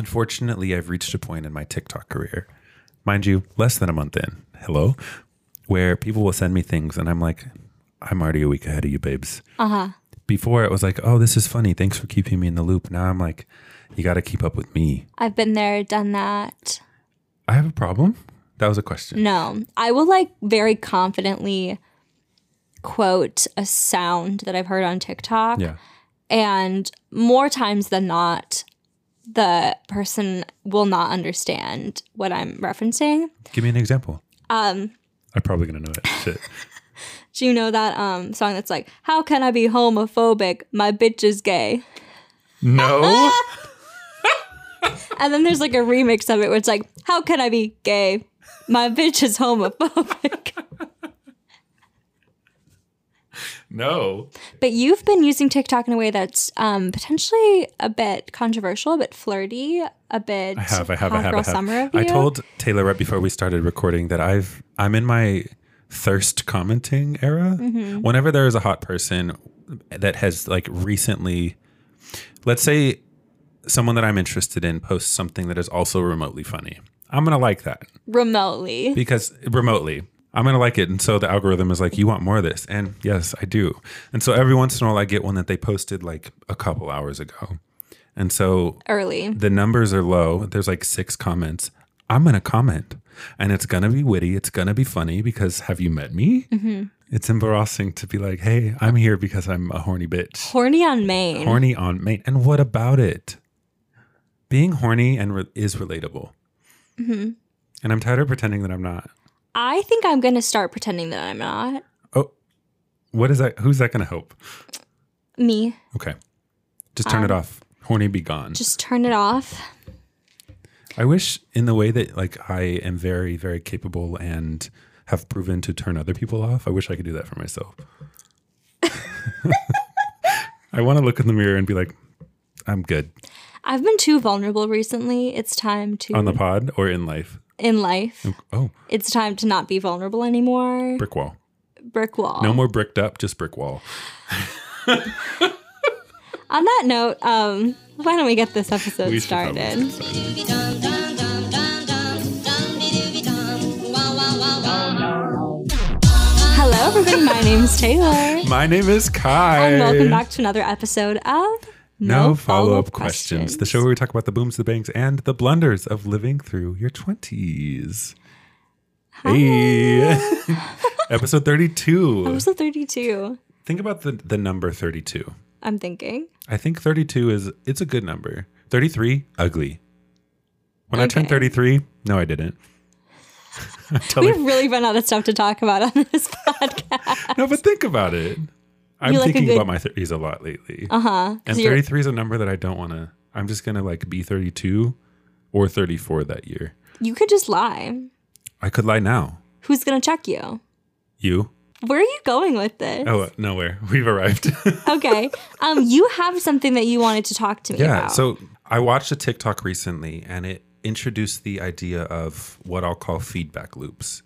Unfortunately, I've reached a point in my TikTok career, mind you, less than a month in. Hello, where people will send me things, and I'm like, I'm already a week ahead of you, babes. Uh huh. Before it was like, oh, this is funny. Thanks for keeping me in the loop. Now I'm like, you got to keep up with me. I've been there, done that. I have a problem. That was a question. No, I will like very confidently quote a sound that I've heard on TikTok. Yeah. And more times than not, the person will not understand what I'm referencing. Give me an example. Um, I'm probably gonna know it. Shit. do you know that um song that's like, How can I be homophobic? My bitch is gay. No. And then there's like a remix of it where it's like, How can I be gay? My bitch is homophobic. No. but you've been using TikTok in a way that's um, potentially a bit controversial, a bit flirty, a bit I have. I have. I have. I have. summer of I told Taylor right before we started recording that I've I'm in my thirst commenting era. Mm-hmm. Whenever there is a hot person that has like recently, let's say someone that I'm interested in posts something that is also remotely funny. I'm gonna like that remotely. because remotely I'm gonna like it, and so the algorithm is like, you want more of this, and yes, I do. And so every once in a while, I get one that they posted like a couple hours ago, and so Early. the numbers are low. There's like six comments. I'm gonna comment, and it's gonna be witty. It's gonna be funny because have you met me? Mm-hmm. It's embarrassing to be like, hey, I'm here because I'm a horny bitch, Horny on Maine. horny on mate. And what about it? Being horny and re- is relatable. Mm-hmm. And I'm tired of pretending that I'm not. I think I'm going to start pretending that I'm not. Oh, what is that? Who's that going to help? Me. Okay. Just turn it um, off. Horny be gone. Just turn it off. I wish in the way that like I am very, very capable and have proven to turn other people off, I wish I could do that for myself. I want to look in the mirror and be like, I'm good I've been too vulnerable recently. It's time to, on the pod or in life. In life, Oh, it's time to not be vulnerable anymore. brick wall. Brick wall. No more bricked up, just brick wall. On that note, um, why don't we get this episode We should probably started? Hello, everybody. My name is Taylor. My name is Kai. And welcome back to another episode of No, follow up questions. The show where we talk about the booms, the bangs, and the blunders of living through your 20s. Hey. Episode 32. Episode 32. Think about the, the number 32. I'm thinking. I think 32 is it's a good number. 33 ugly. When I turned 33, no I didn't. We've really run out of stuff to talk about on this podcast. no, but think about it. I'm like thinking good- about my 30s a lot lately. Uh huh. and 33 is a number that I don't want to I'm just going to like be 32 or 34 that year. You could just lie. I could lie now. Who's going to check you? You? Where are you going with this? Oh, nowhere. We've arrived. Okay. Um, you have something that you wanted to talk to me Yeah. about. So I watched a TikTok recently and it introduced the idea of what I'll call feedback loops.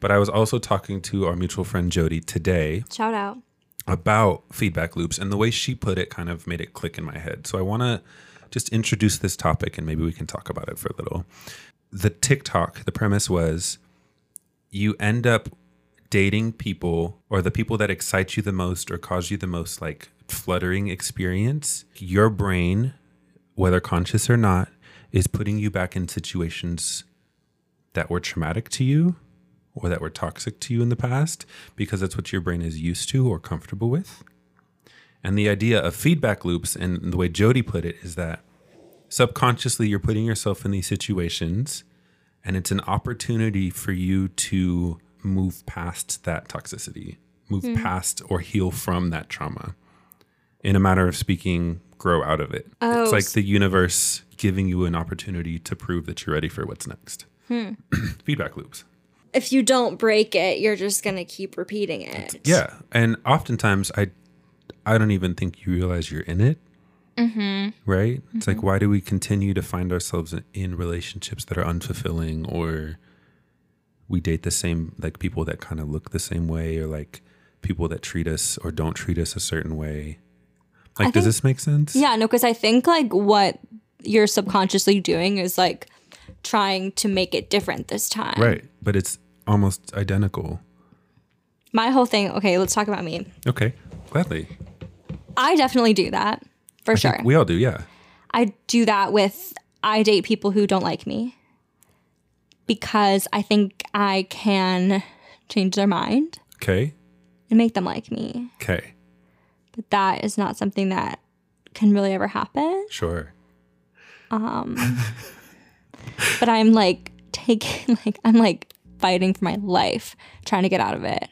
But I was also talking to our mutual friend Jody today shout out. About feedback loops and the way she put it kind of made it click in my head. So I want to just introduce this topic and maybe we can talk about it for a little. The TikTok, the premise was you end up dating people or the people that excite you the most or cause you the most like fluttering experience. Your brain, whether conscious or not, is putting you back in situations that were traumatic to you or that were toxic to you in the past because that's what your brain is used to or comfortable with. And the idea of feedback loops and the way Jody put it is that subconsciously you're putting yourself in these situations and it's an opportunity for you to move past that toxicity, move hmm. past or heal from that trauma. In a matter of speaking, grow out of it. Oh, it's like the universe giving you an opportunity to prove that you're ready for what's next. Hmm. feedback loops. If you don't break it, you're just going to keep repeating it. Yeah, and oftentimes I, I don't even think you realize you're in it. Mm-hmm. Right? It's like why do we continue to find ourselves in- in relationships that are unfulfilling, or we date the same like people that kind of look the same way, or like people that treat us or don't treat us a certain way. Like, does think- this make sense? Yeah, no, because I think like what you're subconsciously doing is like trying to make it different this time. Right. But it's almost identical. My whole thing, okay, let's talk about me. Okay. Gladly. I definitely do that for sure. We all do, yeah. I do that with I date people who don't like me because I think I can change their mind Okay. and make them like me. Okay. But that is not something that can really ever happen. Sure. Um but I'm like taking like I'm like fighting for my life trying to get out of it.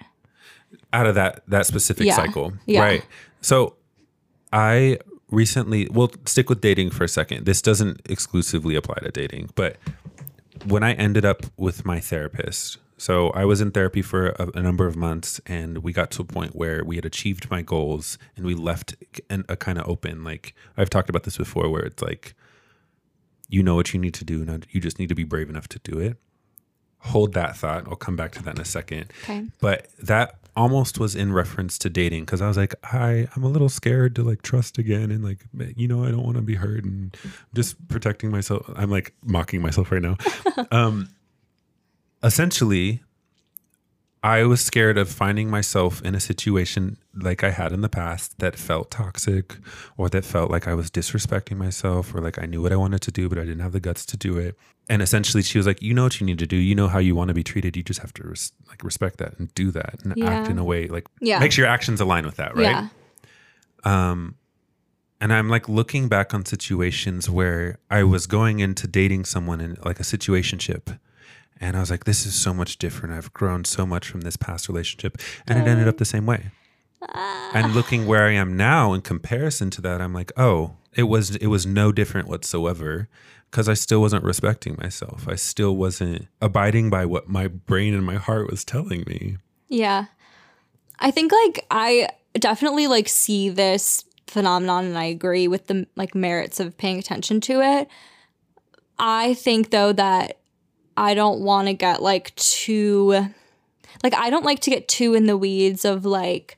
Out of that that specific Yeah. cycle. Yeah. Right. So I recently we'll stick with dating for a second. This doesn't exclusively apply to dating, but when I ended up with my therapist, so I was in therapy for a, a number of months, and we got to a point where we had achieved my goals, and we left an, a kind of open. Like I've talked about this before, where it's like, you know what you need to do, now you just need to be brave enough to do it. Hold that thought. I'll come back to that in a second. Okay. But that almost was in reference to dating because I was like, I, I'm a little scared to like trust again and like, you know, I don't want to be hurt and I'm just protecting myself. I'm like mocking myself right now. um, essentially, I was scared of finding myself in a situation like I had in the past that felt toxic or that felt like I was disrespecting myself or like I knew what I wanted to do, but I didn't have the guts to do it. And essentially, she was like, "You know what you need to do. You know how you want to be treated. You just have to res- like respect that and do that and act in a way like Yeah. make sure your actions align with that, right?" Yeah. Um, and I'm like looking back on situations where I was going into dating someone in like a situationship. And I was like, this is so much different. I've grown so much from this past relationship. And it ended up the same way. Ah. And looking where I am now in comparison to that, I'm like, oh, it was it was no different whatsoever. Because I still wasn't respecting myself. I still wasn't abiding by what my brain and my heart was telling me. Yeah. I think like I definitely like see this phenomenon and I agree with the like merits of paying attention to it. I think though that I don't want to get like too like I don't like to get too in the weeds of like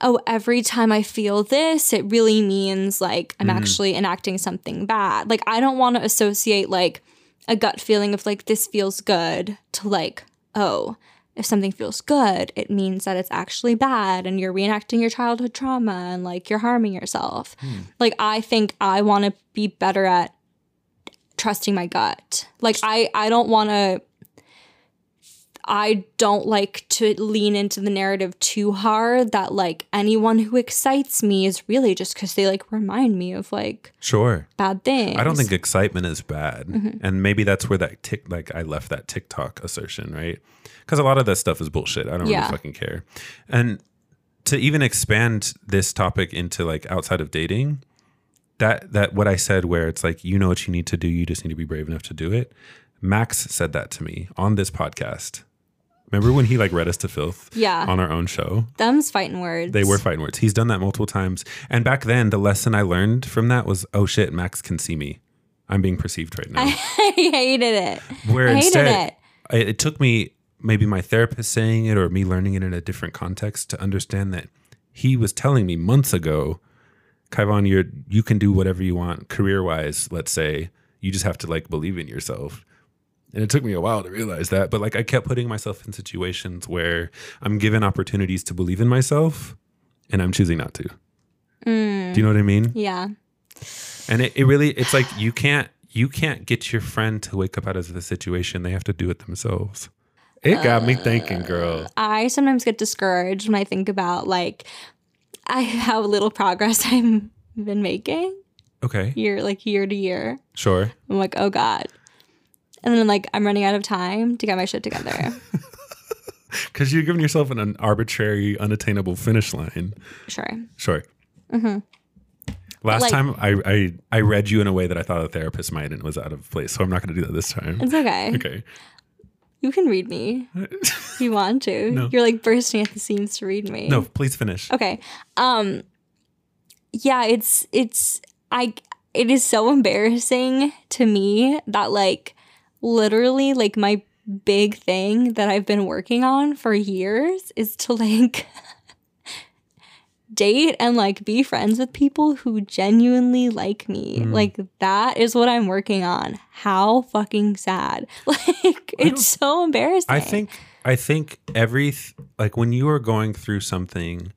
oh every time I feel this it really means like I'm mm-hmm. actually enacting something bad. Like I don't want to associate like a gut feeling of like this feels good to like oh if something feels good, it means that it's actually bad and you're reenacting your childhood trauma and like you're harming yourself. Hmm. Like I think I want to be better at trusting my gut. Like I I don't want to I don't like to lean into the narrative too hard that like anyone who excites me is really just cuz they like remind me of like Sure. bad things. I don't think excitement is bad, Mm-hmm. and maybe that's where that tick like I left that TikTok assertion, right? Because a lot of that stuff is bullshit. I don't Yeah. really fucking care. And to even expand this topic into like outside of dating, that that what I said, where it's like you know what you need to do, you just need to be brave enough to do it. Max said that to me on this podcast. Remember when he like read us to filth? Yeah. On our own show. them's fighting words. They were fighting words. He's done that multiple times. And back then, the lesson I learned from that was, oh shit, Max can see me. I'm being perceived right now. I hated it. Where I hated instead, it. it. it took me maybe my therapist saying it or me learning it in a different context to understand that he was telling me months ago, Kaivon, you're you can do whatever you want career wise. Let's say you just have to like believe in yourself. And it took me a while to realize that, but like I kept putting myself in situations where I'm given opportunities to believe in myself, and I'm choosing not to. Mm. Do you know what I mean? Yeah. And it, it really it's like you can't you can't get your friend to wake up out of the situation. They have to do it themselves. It got me thinking, girl. I sometimes get discouraged when I think about like I how little progress I've been making Okay. year like year to year. Sure. I'm like, oh god. And then like I'm running out of time to get my shit together. Because you're giving yourself an, an arbitrary, unattainable finish line. sure. Sure. Mm-hmm. Last Like- time I, I I read you in a way that I thought a therapist might and it was out of place. So I'm not going to do that this time. It's okay. Okay. You can read me if you want to. No. You're like bursting at the seams to read me. No, please finish. Okay. Um yeah, it's it's I it is so embarrassing to me that like literally like my big thing that I've been working on for years is to like date and like be friends with people who genuinely like me. Mm. Like that is what I'm working on. How fucking sad. Like it's so embarrassing. I think I think every th- like when you are going through something,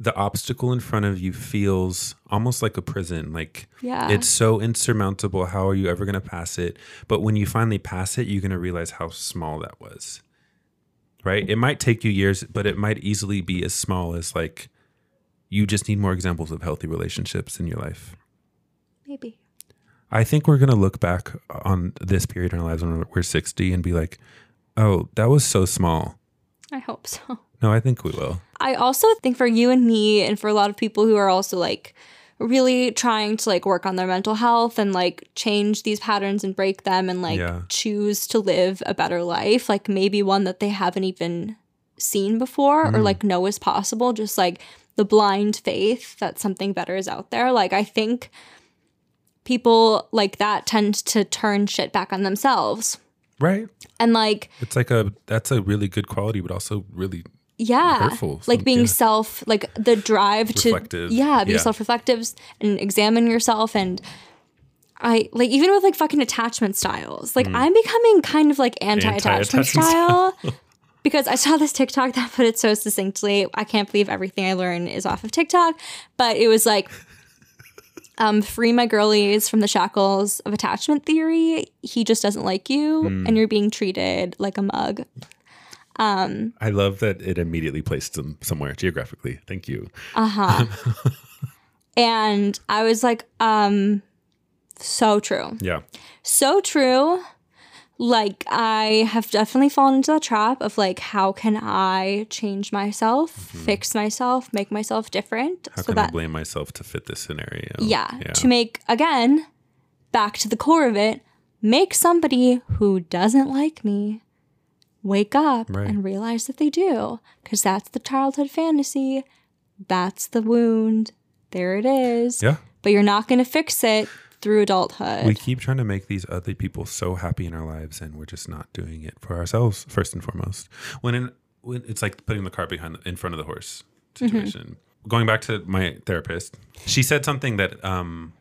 the obstacle in front of you feels almost like a prison. Like Yeah. it's so insurmountable. How are you ever going to pass it? But when you finally pass it, you're going to realize how small that was. Right? It might take you years, but it might easily be as small as like you just need more examples of healthy relationships in your life. maybe. I think we're going to look back on this period in our lives when we're 60 and be like, "Oh, that was so small." I hope so. No, I think we will. I also think for you and me and for a lot of people who are also like really trying to like work on their mental health and like change these patterns and break them and like Yeah. choose to live a better life, like maybe one that they haven't even seen before or mm-hmm. like know is possible, just like the blind faith that something better is out there. Like I think people like that tend to turn shit back on themselves. Right? And like It's like a that's a really good quality, but also really yeah hurtful, like being yeah. self like the drive to Reflective. yeah be Yeah. self-reflective and examine yourself and i like even with like fucking attachment styles like mm. i'm becoming kind of like anti-attachment. Anti-attachment style because i saw this tiktok that put it so succinctly i can't believe everything i learn is off of tiktok but it was like um, free my girlies from the shackles of attachment theory. He just doesn't like you, Hmm. and you're being treated like a mug. I love that it immediately placed them somewhere geographically. Thank you. Uh huh. and I was like, um, so true. Yeah. So true. Like, I have definitely fallen into the trap of like, how can I change myself, fix myself, make myself different? Mm-hmm. How so can that, I blame myself to fit this scenario? yeah, to make, again, back to the core of it, make somebody who doesn't like me wake up Right. and realize that they do. Because that's the childhood fantasy. That's the wound. There it is. yeah. But you're not going to fix it through adulthood. We keep trying to make these other people so happy in our lives, and we're just not doing it for ourselves first and foremost. When in when it's like putting the cart behind in front of the horse situation. Going back to my therapist, she said something that, um,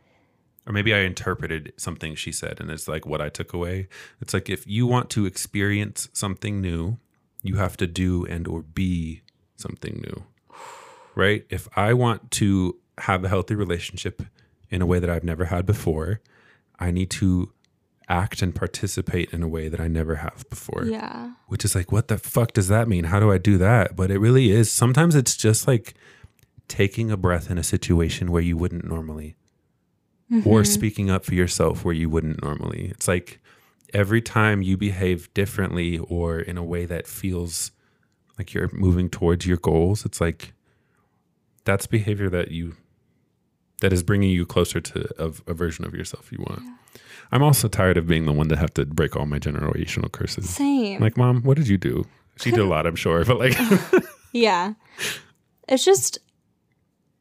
or maybe I interpreted something she said, and it's like what I took away. It's like if you want to experience something new, you have to do and or be something new, right? If I want to have a healthy relationship in a way that I've never had before, I need to act and participate in a way that I never have before. yeah. Which is like, what the fuck does that mean? How do I do that? But it really is. Sometimes it's just like taking a breath in a situation where you wouldn't normally, or mm-hmm. speaking up for yourself where you wouldn't normally. It's like every time you behave differently or in a way that feels like you're moving towards your goals, it's like that's behavior that you that is bringing you closer to a, a version of yourself you want. I'm also tired of being the one to have to break all my generational curses. Same. Like, mom, what did you do? She did a lot, I'm sure, but like, yeah. It's just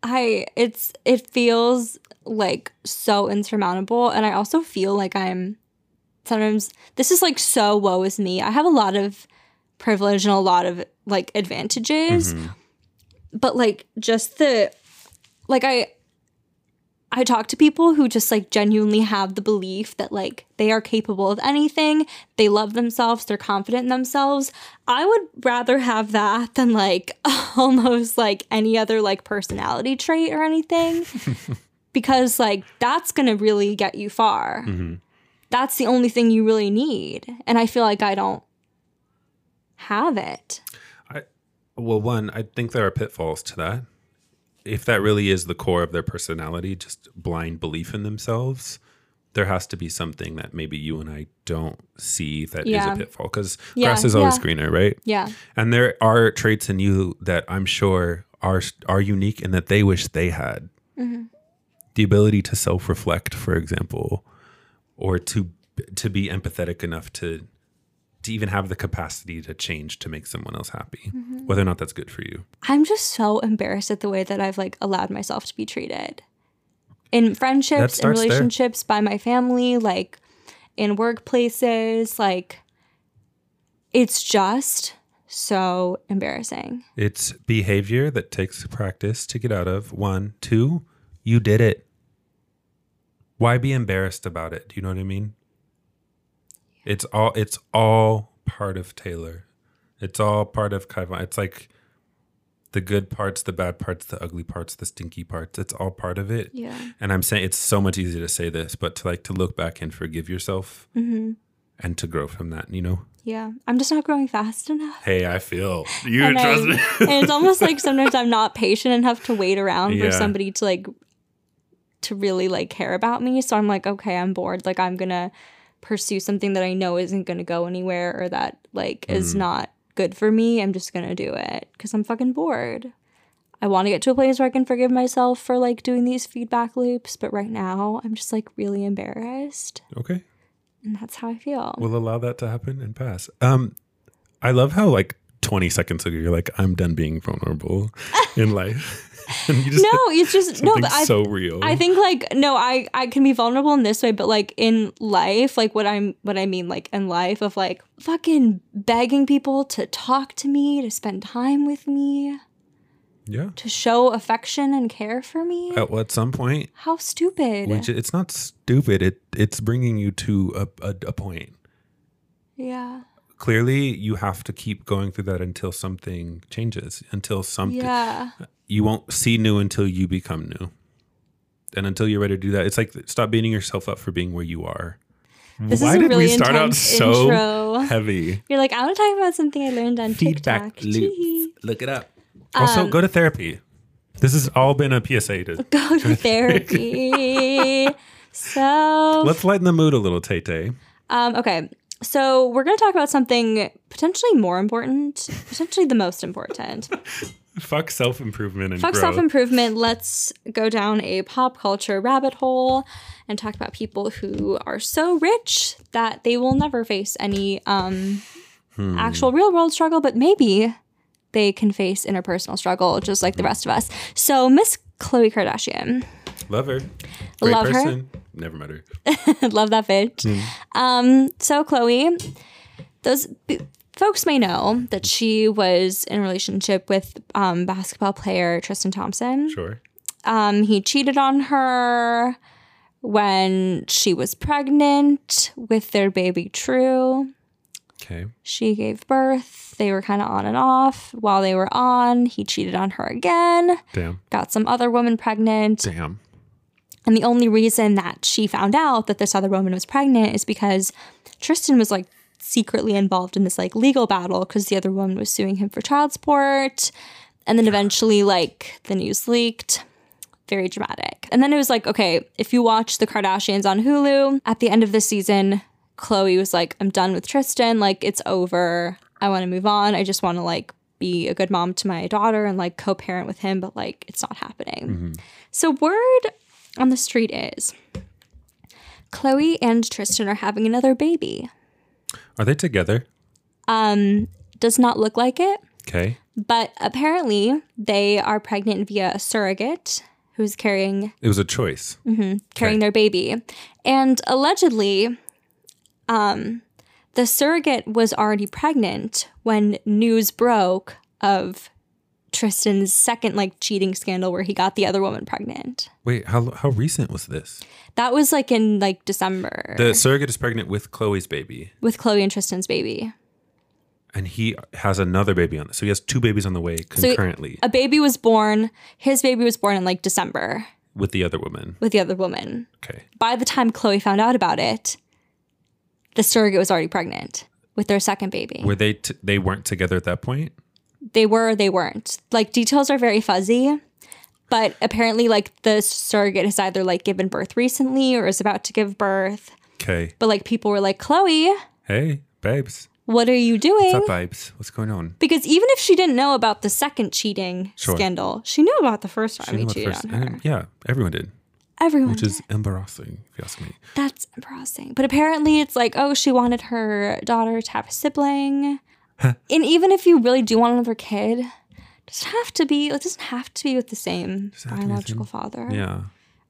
I it's it feels like so insurmountable and I also feel like I'm sometimes this is like so woe is me. I have a lot of privilege and a lot of like advantages. Mm-hmm. But like just the like I I talk to people who just like genuinely have the belief that like they are capable of anything, they love themselves, they're confident in themselves. I would rather have that than like almost like any other like personality trait or anything because like that's going to really get you far. Mm-hmm. That's the only thing you really need. And I feel like I don't have it. I well, one, I think there are pitfalls to that. If that really is the core of their personality, just blind belief in themselves, there has to be something that maybe you and I don't see that is Yeah. a pitfall because Yeah, grass is always yeah. greener, right? Yeah. And there are traits in you that I'm sure are are unique and that they wish they had. Mm-hmm. The ability to self-reflect, for example, or to to be empathetic enough to to even have the capacity to change to make someone else happy, mm-hmm. whether or not that's good for you. I'm just so embarrassed at the way that I've like allowed myself to be treated in friendships, in starts there. relationships, by my family, like in workplaces. Like, it's just so embarrassing. It's behavior that takes practice to get out of. One, two, you did it. Why be embarrassed about it? Do you know what I mean? It's all it's all part of Taylor. It's all part of Kaivan. It's like the good parts, the bad parts, the ugly parts, the stinky parts. It's all part of it. Yeah. And I'm saying it's so much easier to say this, but to like to look back and forgive yourself hmm and to grow from that, you know? Yeah. I'm just not growing fast enough. Hey, I feel you and, trust I'm- me. and it's almost like sometimes I'm not patient enough to wait around Yeah. for somebody to like to really like care about me. So I'm like, okay, I'm bored. Like I'm gonna pursue something that I know isn't gonna go anywhere or that like is Mm. not good for me. I'm just gonna do it because I'm fucking bored. I want to get to a place where I can forgive myself for like doing these feedback loops, but right now I'm just like really embarrassed, okay. and that's how I feel. We'll allow that to happen and pass. Um, I love how like 20 seconds ago you're like, I'm done being vulnerable in life. and you just no, it's just no, but I so real. I think like no, I I can be vulnerable in this way, but like in life, like what I'm what I mean like in life of like fucking begging people to talk to me, to spend time with me, yeah. to show affection and care for me. At, at some point, How stupid. which it's not stupid. It it's bringing you to a, a, a point. yeah. Clearly, you have to keep going through that until something changes. Until something Yeah. you won't see new until you become new. And until you're ready to do that, it's like stop beating yourself up for being where you are. This Why is a did really we start out so intro. heavy? You're like, I want to talk about something I learned on Feedback TikTok. loops. Look it up. Also, Um, go to therapy. This has all been a PSA to Go to therapy. so let's lighten the mood a little, Tay Tay. Um, okay, so we're going to talk about something potentially more important, potentially the most important. Fuck self improvement and Fuck self improvement. Let's go down a pop culture rabbit hole and talk about people who are so rich that they will never face any um, Hmm. actual real world struggle, but maybe they can face interpersonal struggle just like the rest of us. So, Miss Khloe Kardashian. Love her. Great Love her. person. Never met her. Love that bitch. Um, so Khloe, those b- folks may know that she was in a relationship with um, basketball player Tristan Thompson. Sure. Um, he cheated on her when she was pregnant with their baby True. Okay. She gave birth. They were kind of on and off. While they were on, he cheated on her again. Damn. Got some other woman pregnant. Damn. And the only reason that she found out that this other woman was pregnant is because Tristan was like secretly involved in this like legal battle because the other woman was suing him for child support. And then eventually, like, the news leaked. Very dramatic. And then it was like, okay, if you watch The Kardashians on Hulu, at the end of the season, Khloe was like, I'm done with Tristan. Like, it's over. I want to move on. I just want to, like, be a good mom to my daughter and, like, co parent with him, but, like, it's not happening. Mm-hmm. So, word on the street is Khloe and Tristan are having another baby. Are they together? Um, does not look like it, Okay. but apparently they are pregnant via a surrogate who's carrying It was a choice. carrying Okay. their baby. And allegedly, um, the surrogate was already pregnant when news broke of Tristan's second like cheating scandal where he got the other woman pregnant. Wait, how how recent was this? That was like in like December The surrogate is pregnant with Khloe's baby, with Khloe and Tristan's baby. and he has another baby on. this. So he has two babies on the way concurrently A baby was born. His baby was born in like December with the other woman. with the other woman. Okay. By the time Khloe found out about it, the surrogate was already pregnant with their second baby. Were they t- they weren't together at that point? They were or they weren't. Like details are very fuzzy, but apparently like the surrogate has either like given birth recently or is about to give birth. Okay. But like people were like, "Khloe, Hey, babes. what are you doing?" What's up, babes? What's going on? Because even if she didn't know about the second cheating Sure. scandal, she knew about the first time She he cheated first- on her. and yeah, everyone did, Everyone which did. is embarrassing if you ask me. That's embarrassing. But apparently it's like, oh, she wanted her daughter to have a sibling. And even if you really do want another kid, it doesn't have to be it doesn't have to be with the same have to be with biological father. Yeah,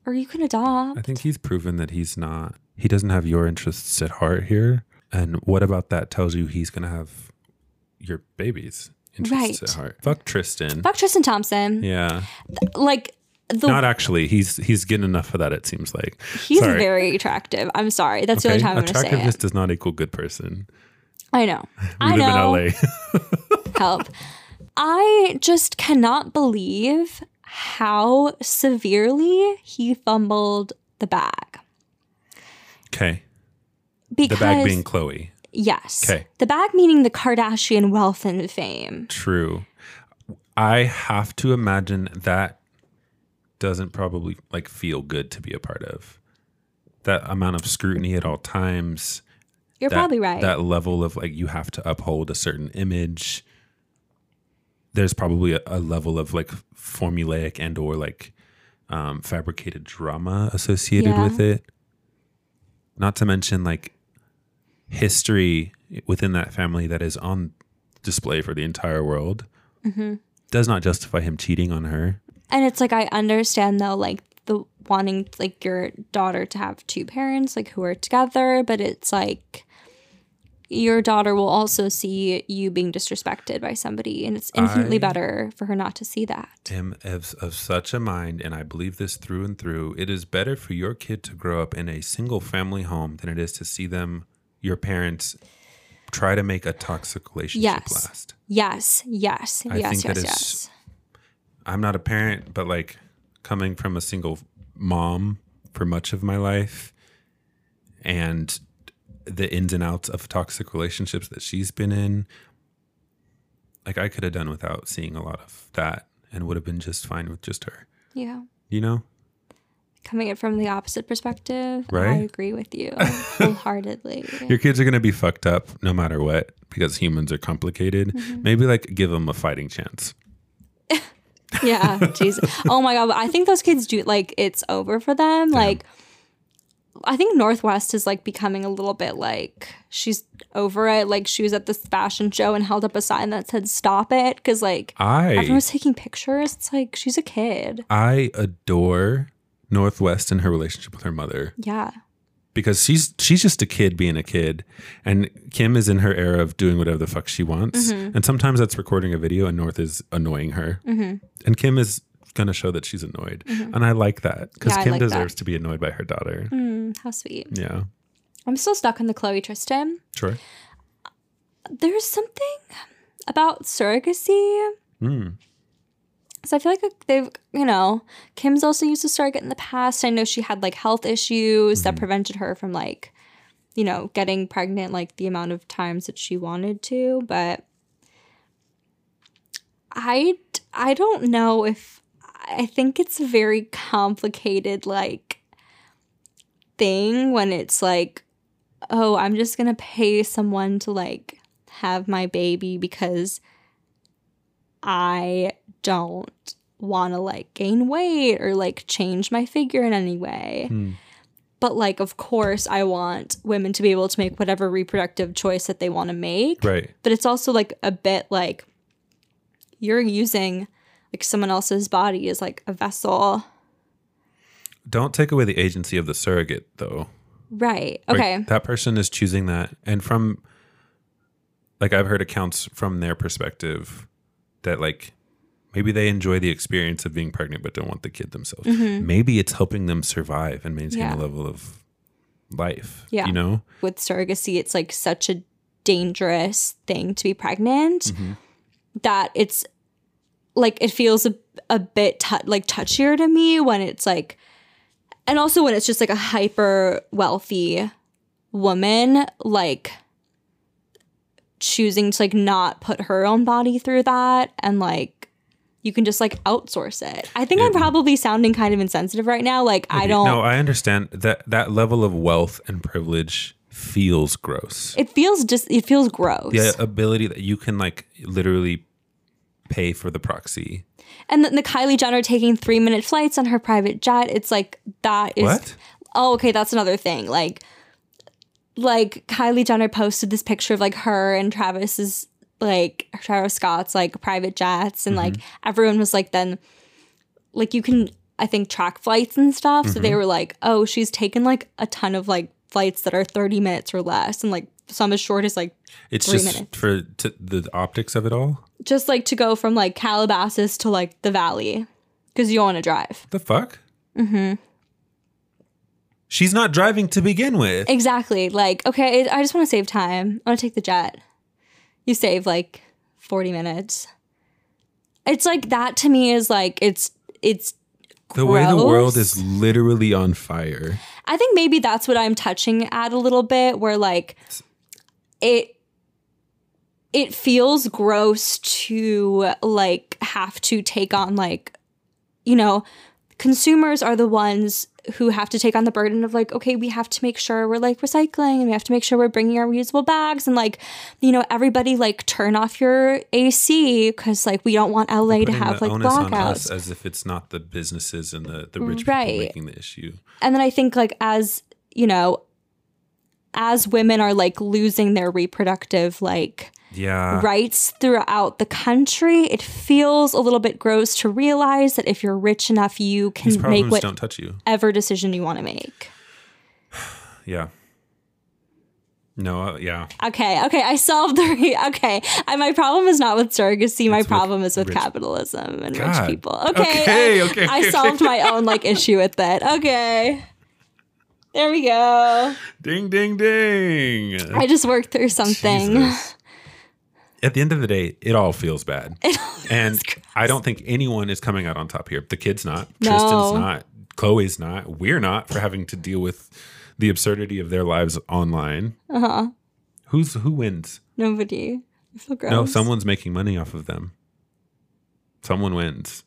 Or you can adopt. I think he's proven that he's not. He doesn't have your interests at heart here. And what about that tells you he's gonna have your baby's interests Right. at heart. Fuck Tristan. Fuck Tristan Thompson. Yeah. Like the Not actually. He's he's getting enough of that. It seems like. he's Sorry. very attractive. I'm sorry. That's the only time I'm gonna say Attractiveness it. does not equal good person. I know. I know. in LA. help. I just cannot believe how severely he fumbled the bag. okay. Because The bag being Khloe. Yes. Okay. the bag meaning the Kardashian wealth and fame. True. I have to imagine that doesn't probably like feel good to be a part of. That amount of scrutiny at all times. You're that, probably right. That level of like you have to uphold a certain image. There's probably a, a level of like formulaic and or like um, fabricated drama associated Yeah. with it. Not to mention like history within that family that is on display for the entire world. Mm-hmm. Does not justify him cheating on her. and it's like I understand though, like the wanting like your daughter to have two parents like who are together, but it's like your daughter will also see you being disrespected by somebody, and it's infinitely I- better for her not to see that. I am of, of such a mind, and I believe this through and through. It is better for your kid to grow up in a single family home than it is to see them, your parents, try to make a toxic relationship Yes. last. Yes, yes, I yes, think that yes, is- yes. I'm not a parent, but like coming from a single mom for much of my life and the ins and outs of toxic relationships that she's been in, like I could have done without seeing a lot of that and would have been just fine with just her. Yeah. You know? Coming it from the opposite perspective, right? I agree with you wholeheartedly. Your kids are going to be fucked up no matter what because humans are complicated. Mm-hmm. Maybe like give them a fighting chance. yeah, Jesus. Oh my god, but I think those kids do like it's over for them. Like I think North West is like becoming a little bit like she's over it. Like she was at this fashion show and held up a sign that said "Stop it" because like everyone I was taking pictures. It's like she's a kid. I adore North West and her relationship with her mother. Yeah, because she's she's just a kid being a kid and kim is in her era of doing whatever the fuck she wants Mm-hmm. and sometimes that's recording a video and north is annoying her and kim is gonna show that she's annoyed and i like that because Mm-hmm. Yeah, kim like that. deserves to be annoyed by her daughter Mm, how sweet. yeah I'm still stuck on the Khloe Tristan. sure There's something about surrogacy. Mm. So I feel like they've, you know, Kim's also used a surrogate in the past. I know she had like health issues that prevented her from like, you know, getting pregnant like the amount of times that she wanted to. But I, I don't know if I think it's a very complicated like thing when it's like, oh, I'm just gonna pay someone to like have my baby because I don't want to like gain weight or like change my figure in any way. Hmm. But like, of course, I want women to be able to make whatever reproductive choice that they want to make. right But it's also like a bit like you're using like someone else's body is like a vessel. don't take away the agency of the surrogate though Right. Like, Okay. that person is choosing that and from like i've heard accounts from their perspective that like maybe they enjoy the experience of being pregnant but don't want the kid themselves maybe it's helping them survive and maintain Mm-hmm. Yeah. a level of life Yeah. you know with surrogacy, it's like such a dangerous thing to be pregnant Mm-hmm. that it's like it feels a, a bit tou- like touchier to me when it's like, and also when it's just like a hyper wealthy woman, like choosing to like not put her own body through that and like you can just like outsource it. I think I'm probably sounding kind of insensitive right now. Like I don't no i understand that that level of wealth and privilege feels gross it feels just it feels gross. the ability that you can like literally pay for the proxy And then the Kylie Jenner taking three minute flights on her private jet. It's like that is what oh okay, that's another thing. Like like Kylie Jenner posted this picture of like her and Travis's like Travis Scott's like private jets and like mm-hmm. everyone was like then like you can I think track flights and stuff. So they mm-hmm. were like, oh, she's taken like a ton of like flights that are 30 minutes or less and like some as short as like It's Three just minutes. for t- the optics of it all. just like to go from like Calabasas to like the valley because you don't want to drive. The fuck? Mm-hmm. She's not driving to begin with. Exactly. Like, okay, I just want to save time. I want to take the jet. You save like 40 minutes. It's like that to me is like it's it's The way the world is literally on fire. I think maybe that's what I'm touching at a little bit where like it it feels gross to like have to take on like you know consumers are the ones who have to take on the burden of like okay we have to make sure we're like recycling and we have to make sure we're bringing our reusable bags and like you know everybody like turn off your AC cuz like we don't want LA to have like onus on us blackouts as if it's not the businesses and the, the rich Right. people making the issue. and then I think like as you know as women are like losing their reproductive like Yeah. rights throughout the country it feels a little bit gross to realize that if you're rich enough you can make problems don't touch you. whatever decision you want to make Yeah. No, uh, yeah. okay okay i solved the re- okay I, my problem is not with surrogacy my with problem is with rich- capitalism and God. rich people okay Okay, I, okay, I solved my own like issue with it okay there we go Ding, ding, ding. i just worked through something Jesus. At the end of the day, it all feels bad. and I don't think anyone is coming out on top here. The kid's not. No. Tristan's not. Khloe's not. We're not for having to deal with the absurdity of their lives online. uh-huh Who's who wins? nobody I feel gross. No, someone's making money off of them. Someone wins.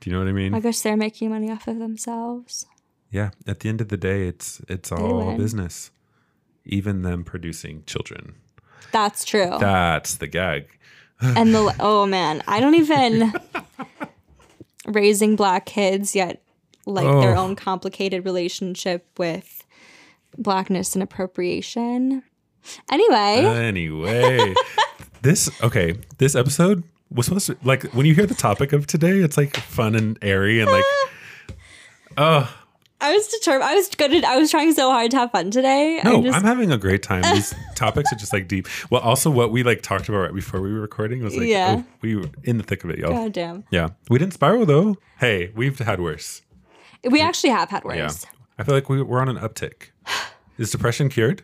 Do you know what I mean? I guess they're making money off of themselves. Yeah. At the end of the day, it's it's all win. business. Even them producing children. That's true. That's the gag. and the oh man, I don't even raising black kids yet like their Oh. own complicated relationship with blackness and appropriation. Anyway, Anyway, this okay. This episode was supposed to like when you hear the topic of today, it's like fun and airy and like, oh I was determined. I was good. At, I was trying so hard to have fun today. no, I just, I'm having a great time. These topics are just like deep. Well, also what we like talked about right before we were recording was like, Yeah. oh, we were in the thick of it, y'all. God damn. Yeah, we didn't spiral though. Hey, we've had worse. We actually have had worse. Yeah. I feel like we, we're on an uptick. Is depression cured?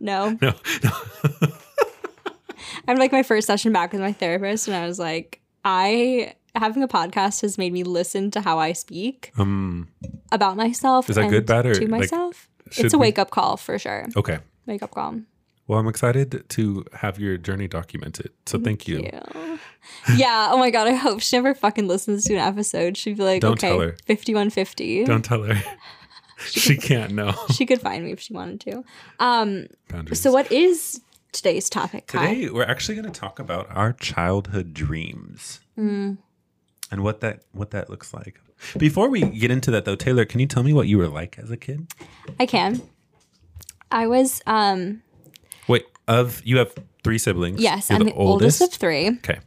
No. No, no. I'm like my first session back with my therapist, and I was like, I having a podcast has made me listen to how I speak Um. about myself. Is that and good, bad, or, to myself? should it's a wake up call for sure. Okay. Wake up call. Well, I'm excited to have your journey documented. So thank you. Yeah. yeah. Oh my god. I hope she never fucking listens to an episode. She'd be like, Don't okay, tell her. fifty-one fifty. Don't tell her. she can't know. She could find me if she wanted to. Um. Boundaries. So what is today's topic? Kai? Today, we're actually going to talk about our childhood dreams Mm. And what that what that looks like. Before we get into that, though, Taylor, can you tell me what you were like as a kid? I can. I was um Wait, of you have three siblings. yes, You're I'm the oldest of three. Okay,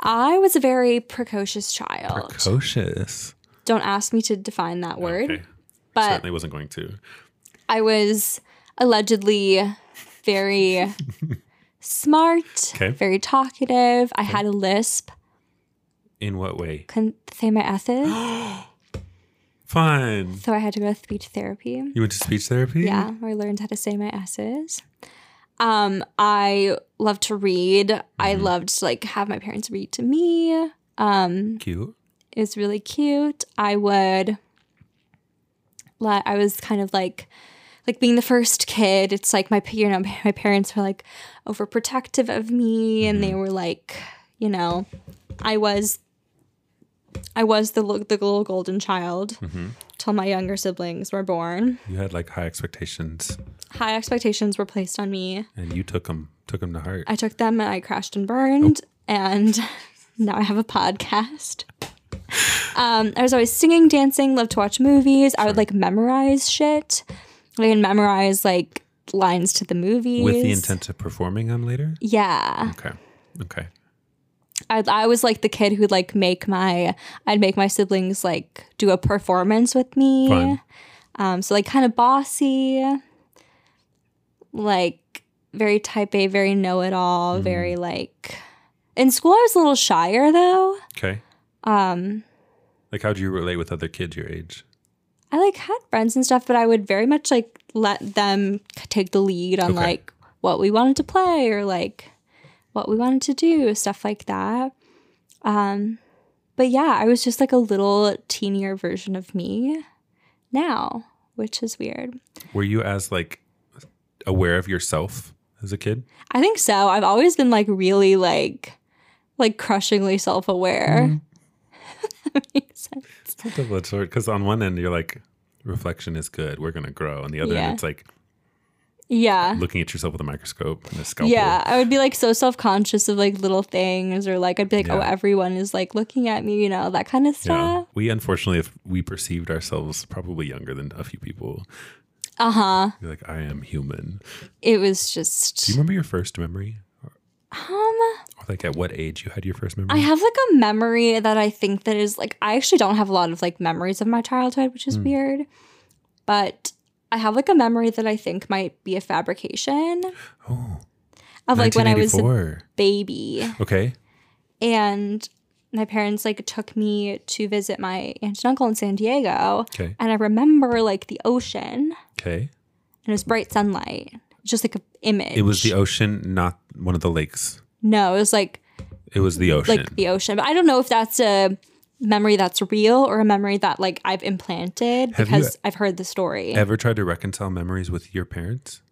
I was a very precocious child. precocious. Don't ask me to define that word, Okay, but certainly wasn't going to. I was allegedly very smart, Okay. very talkative. I had a lisp. In what way? Couldn't say my S's, Fun. so I had to go to speech therapy. You went to speech therapy. Yeah, where I learned how to say my S's. Um, I loved to read. I Mm-hmm. loved to like have my parents read to me. Um, Cute. it was really cute. I would like I was kind of like like being the first kid. It's like my you know my parents were like overprotective of me and they were like, you know, I was I was the the little golden child till my younger siblings were born. You had like high expectations, High expectations were placed on me. and you took them took them to heart. I took them and I crashed and burned, and now I have a podcast. Um, I was always singing, dancing, loved to watch movies. I would like memorize shit. I can memorize like lines to the movies With the intent of performing them later. Yeah, Okay. Okay. I, I was like the kid who'd like make my I'd make my siblings like do a performance with me. Fun. Um, so like kind of bossy. like very type A, very know it all, very like. In school, I was a little shyer though. Okay. Um, Like, how do you relate with other kids your age? I like had friends and stuff, but I would very much like let them take the lead on Okay. like what we wanted to play or like what we wanted to do, stuff like that. Um, but yeah, I was just like a little teenier version of me now, which is weird. Were you as like aware of yourself as a kid? I think so. I've always been like really like like crushingly self-aware. That makes sense. It's a double-edged sword because on one end you're like, reflection is good, we're gonna grow, and the other Yeah. end it's like Yeah. looking at yourself with a microscope and a scalpel. Yeah, I would be like so self conscious of like little things, or like I'd be like, oh, everyone is like looking at me, you know, that kind of Yeah. stuff. We unfortunately, if we perceived ourselves probably younger than a few people, Uh huh. you're like, I am human. It was just. Do you remember your first memory? Um, like at what age you had your first memory? I have like a memory that I think that is like I actually don't have a lot of like memories of my childhood, which is Hmm. weird, but I have like a memory that I think might be a fabrication oh, of like when I was a baby. Okay. and my parents like took me to visit my aunt and uncle in San Diego. Okay. And I remember like the ocean Okay. and it was bright sunlight. Just like an image. It was the ocean, not one of the lakes. No, it was like It was the ocean. like the ocean. But I don't know if that's a memory that's real or a memory that like I've implanted Have because I've heard the story. Ever tried to reconcile memories with your parents?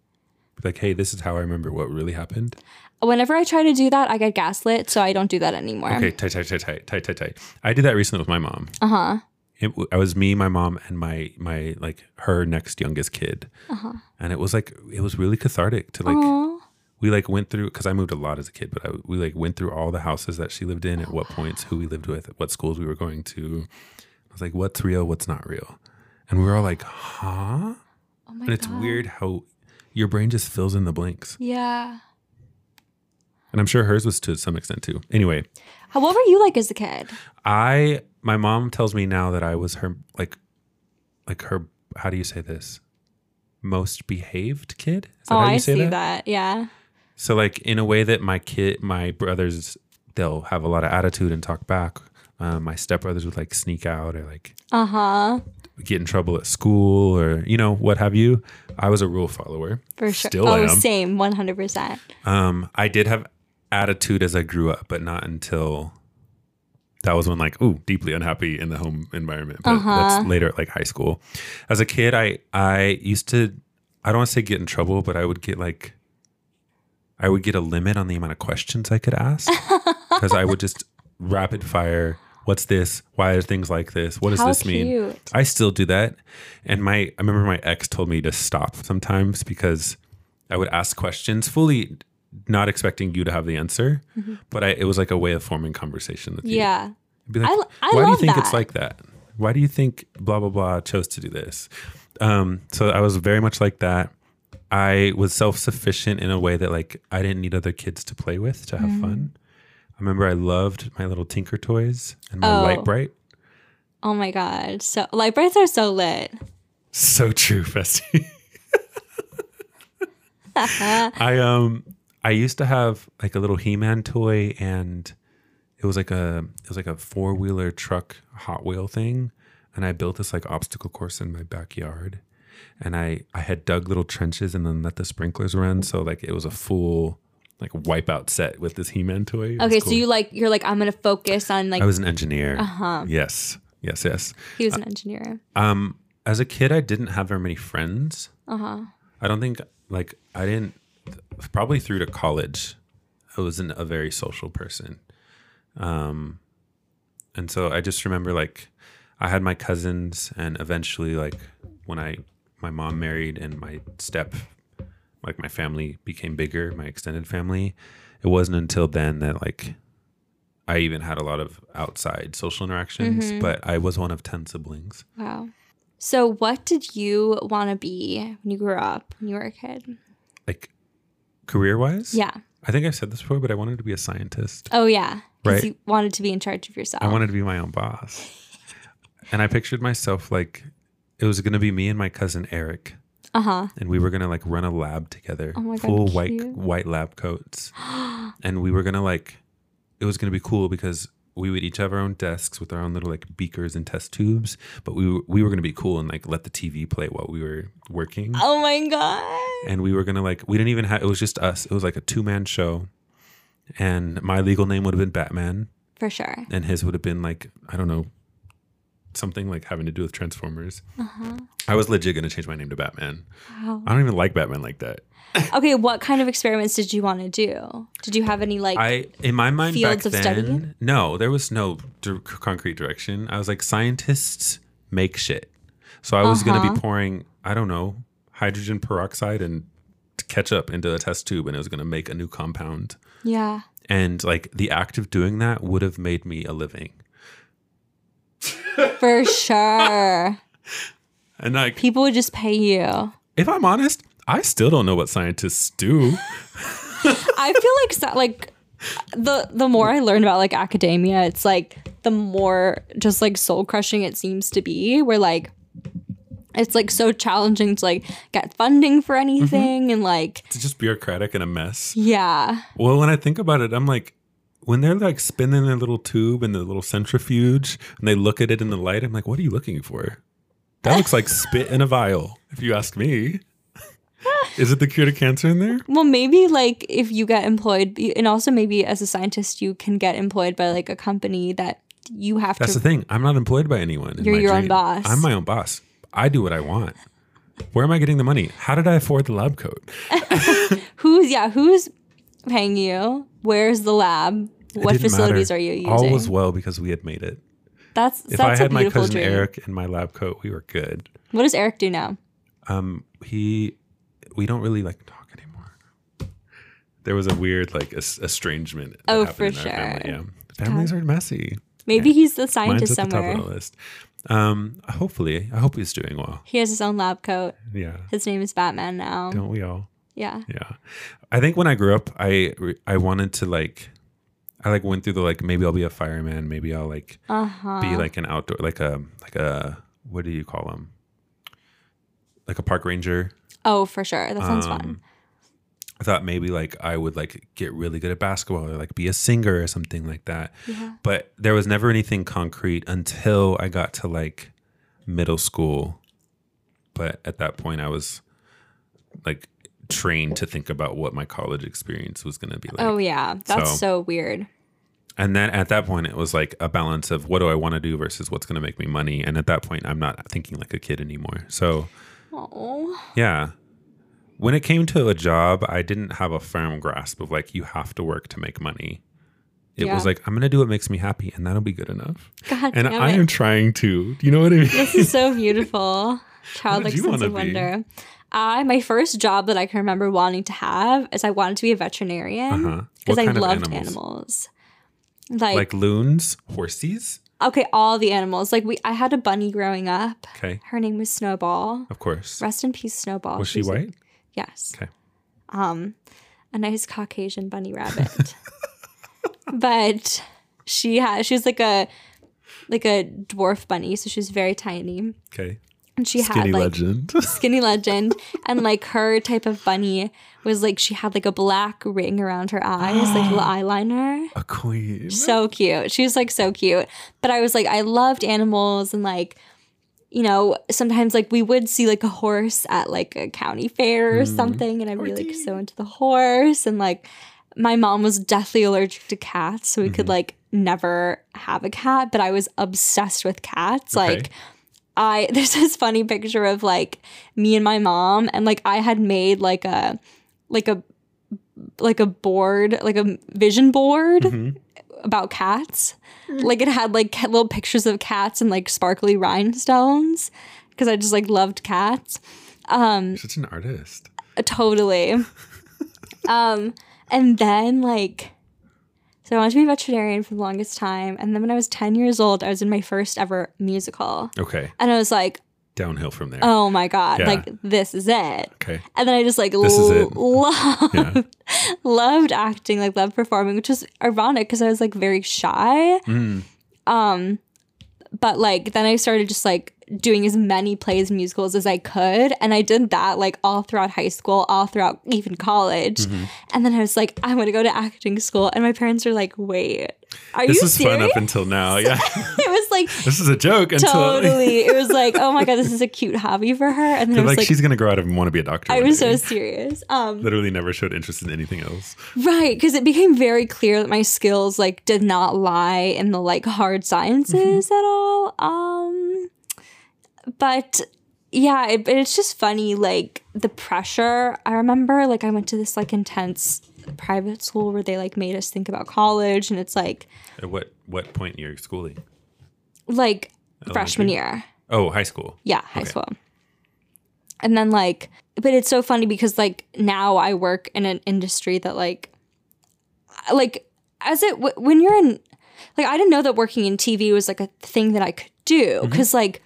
Like, hey, this is how I remember what really happened. Whenever I try to do that, I get gaslit, so I don't do that anymore. Okay, tight, tight, tight, tight, tight, tight, tight. I did that recently with my mom. Uh huh. It, I was me, my mom, and my my like her next youngest kid, Uh-huh. and it was like it was really cathartic to like Aw. We like went through because I moved a lot as a kid, but I, we like went through all the houses that she lived in, at what points, who we lived with, what schools we were going to. I was like, what's real, what's not real, and we were all like, huh? Oh my And it's God. weird how your brain just fills in the blanks, Yeah. and I'm sure hers was to some extent too. Anyway, How, what were you like as a kid? I my mom tells me now that I was her like like her how do you say this most behaved kid is that oh, how you I say see that? that. Yeah. So like in a way that my kid my brothers they'll have a lot of attitude and talk back um, my stepbrothers would like sneak out or like Uh huh. get in trouble at school or you know what have you i was a rule follower For sure. still oh, am same. One hundred percent. um i did have attitude as i grew up but not until that was when like oh deeply unhappy in the home environment but Uh-huh. that's later at like high school as a kid i i used to i don't want to say get in trouble but i would get like i would get a limit on the amount of questions i could ask because i would just rapid fire what's this why are things like this what does How this mean cute. I still do that. And my I remember my ex told me to stop sometimes because I would ask questions fully not expecting you to have the answer, but I, it was like a way of forming conversation with you. Yeah. I'd be like, I- I why do you love think it's that. like that? Why do you think blah blah blah chose to do this? Um, so I was very much like that. I was self sufficient in a way that like I didn't need other kids to play with to have Mm-hmm. fun. I remember I loved my little Tinker toys and my Oh. Lite-Brite. Oh my god. So Lite-Brites are so lit. So true, Fessy. I um I used to have like a little He-Man toy and it was like a it was like a four-wheeler truck Hot Wheel thing and I built this like obstacle course in my backyard and I I had dug little trenches and then let the sprinklers run so like it was a full like wipeout set with this He-Man toy. It Okay, so you like you're like I'm gonna focus on like I was an engineer. Uh-huh. Yes. Yes, yes. he was an engineer. Um, as a kid, I didn't have very many friends. Uh huh. I don't think like I didn't probably through to college. I wasn't a very social person, um, and so I just remember like I had my cousins, and eventually like when I my mom married and my step like my family became bigger, my extended family. It wasn't until then that like I even had a lot of outside social interactions, mm-hmm. but I was one of 10 siblings. Wow. So what did you want to be when you grew up when you were a kid? Like career wise? Yeah. I think I've said this before, but I wanted to be a scientist. Oh yeah. Because Right. you wanted to be in charge of yourself. I wanted to be my own boss. and I pictured myself like it was going to be me and my cousin Eric. Uh huh. and we were gonna like run a lab together, Oh my God, full white cute. white lab coats, and we were gonna like, it was gonna be cool because we would each have our own desks with our own little like beakers and test tubes, but we were, we were gonna be cool and like let the TV play while we were working, Oh my god. and we were gonna like we didn't even have it was just us. It was like a two man show, and my legal name would have been Batman, For sure. and his would have been like I don't know, something like having to do with Transformers. Uh-huh. I was legit gonna change my name to Batman. Wow. I don't even like Batman like that. Okay, what kind of experiments did you want to do? Did you have any like I in my mind Fields back of then, study? no, there was no dir- concrete direction. I was like, scientists make shit. So I was going to Uh-huh. be pouring, I don't know, hydrogen peroxide and ketchup into a test tube, and it was going to make a new compound. Yeah. And like the act of doing that would have made me a living. For sure. And like, People would just pay you. if I'm honest, I still don't know what scientists do. I feel like like the the more I learn about like academia, it's like the more just like soul crushing it seems to be. Where like it's like so challenging to like get funding for anything mm-hmm. and like It's just bureaucratic and a mess. yeah. Well, when I think about it, I'm like, when they're like spinning their little tube and the little centrifuge and they look at it in the light, I'm like, what are you looking for? That looks like spit in a vial, if you ask me. Is it the cure to cancer in there? Well, maybe like if you get employed, and also maybe as a scientist, you can get employed by like a company that you have That's to. That's the thing. I'm not employed by anyone. You're your own boss. I'm my own boss. I do what I want. Where am I getting the money? How did I afford the lab coat? who's yeah? Who's paying you? Where's the lab? It What facilities matter. are you using? All was well because we had made it. that's If that's I had my cousin dream. Eric in my lab coat, we were good. What does Eric do now? Um, he, we don't really like talk anymore. There was a weird like estrangement. Oh, for our family, sure. Yeah, families are messy. Maybe he's the Mine's scientist at the top somewhere. of the list. Um, hopefully, I hope he's doing well. He has his own lab coat. Yeah, His name is Batman now. don't we all? Yeah. Yeah, I think when I grew up, I I wanted to like, I like went through the like maybe I'll be a fireman, maybe I'll like Uh huh. be like an outdoor like a like a what do you call them? Like a park ranger. Oh, for sure. That sounds Um, fun. I thought maybe like I would like get really good at basketball or like be a singer or something like that. Yeah. But there was never anything concrete until I got to like middle school. But at that point I was like trained to think about what my college experience was going to be like. oh yeah, that's so- so, weird. And then at that point it was like a balance of what do I want to do versus what's going to make me money. And at that point I'm not thinking like a kid anymore. So Oh. yeah. When it came to a job, I didn't have a firm grasp of like, you have to work to make money. It Yeah. was like, I'm going to do what makes me happy and that'll be good enough. God And I it. am trying to. Do you know what I mean? This is so beautiful. Childlike sense of be? I my first job that I can remember wanting to have is I wanted to be a veterinarian Uh-huh. because I kind of loved animals? animals. Like, like loons, horses. okay, all the animals. Like we, I had a bunny growing up. Okay. Her name was Snowball. Of course. Rest in peace, Snowball. Was she She's white? yes. Okay. Um, a nice Caucasian bunny rabbit. but she had she was like a like a dwarf bunny, so she was very tiny. Okay. And she Skinny had like legend. skinny legend. And like her type of bunny was like she had like a black ring around her eyes like little eyeliner. A queen. so cute. She was like so cute. But i was like i loved animals and like you know sometimes like we would see like a horse at like a county fair or mm-hmm. something and i'd be like so into the horse. And like my mom was deathly allergic to cats so we could mm-hmm. like never have a cat but i was obsessed with cats. Okay. like I there's this funny picture of like me and my mom and like I had made like a like a like a board like a vision board Mm-hmm. about cats. Like it had like little pictures of cats and like sparkly rhinestones because I just like loved cats. You're such an artist. Totally. um and then like so I wanted to be a veterinarian for the longest time and then when I was 10 years old I was in my first ever musical. Okay. And I was like, Downhill from there. oh my god Yeah. like this is it Okay. and then i just like This is it. loved, Yeah. loved acting like loved performing which was ironic because i was like very shy Mm. um but like then i started just like doing as many plays and musicals as I could. And I did that like all throughout high school, all throughout even college. Mm-hmm. And then I was like, I want to go to acting school. And my parents were like, wait, are This you is serious? fun up until now. Yeah. it was like, this is a joke until totally. It was like, oh my God, this is a cute hobby for her. And then I like, was like, she's gonna grow out of and want to be a doctor. I was so serious. Um, literally never showed interest in anything else. Right, because it became very clear that my skills like did not lie in the like hard sciences Mm-hmm. at all. Um, but yeah, it, but it's just funny like the pressure. I remember like I went to this like intense private school where they like made us think about college, and it's like At what what point in your schooling? like freshman year. Oh, high school. Yeah, high Okay. school. And then like, but it's so funny because like now I work in an industry that like, like as it w- when you're in, like I didn't know that working in TV was like a thing that I could do mm-hmm. because like.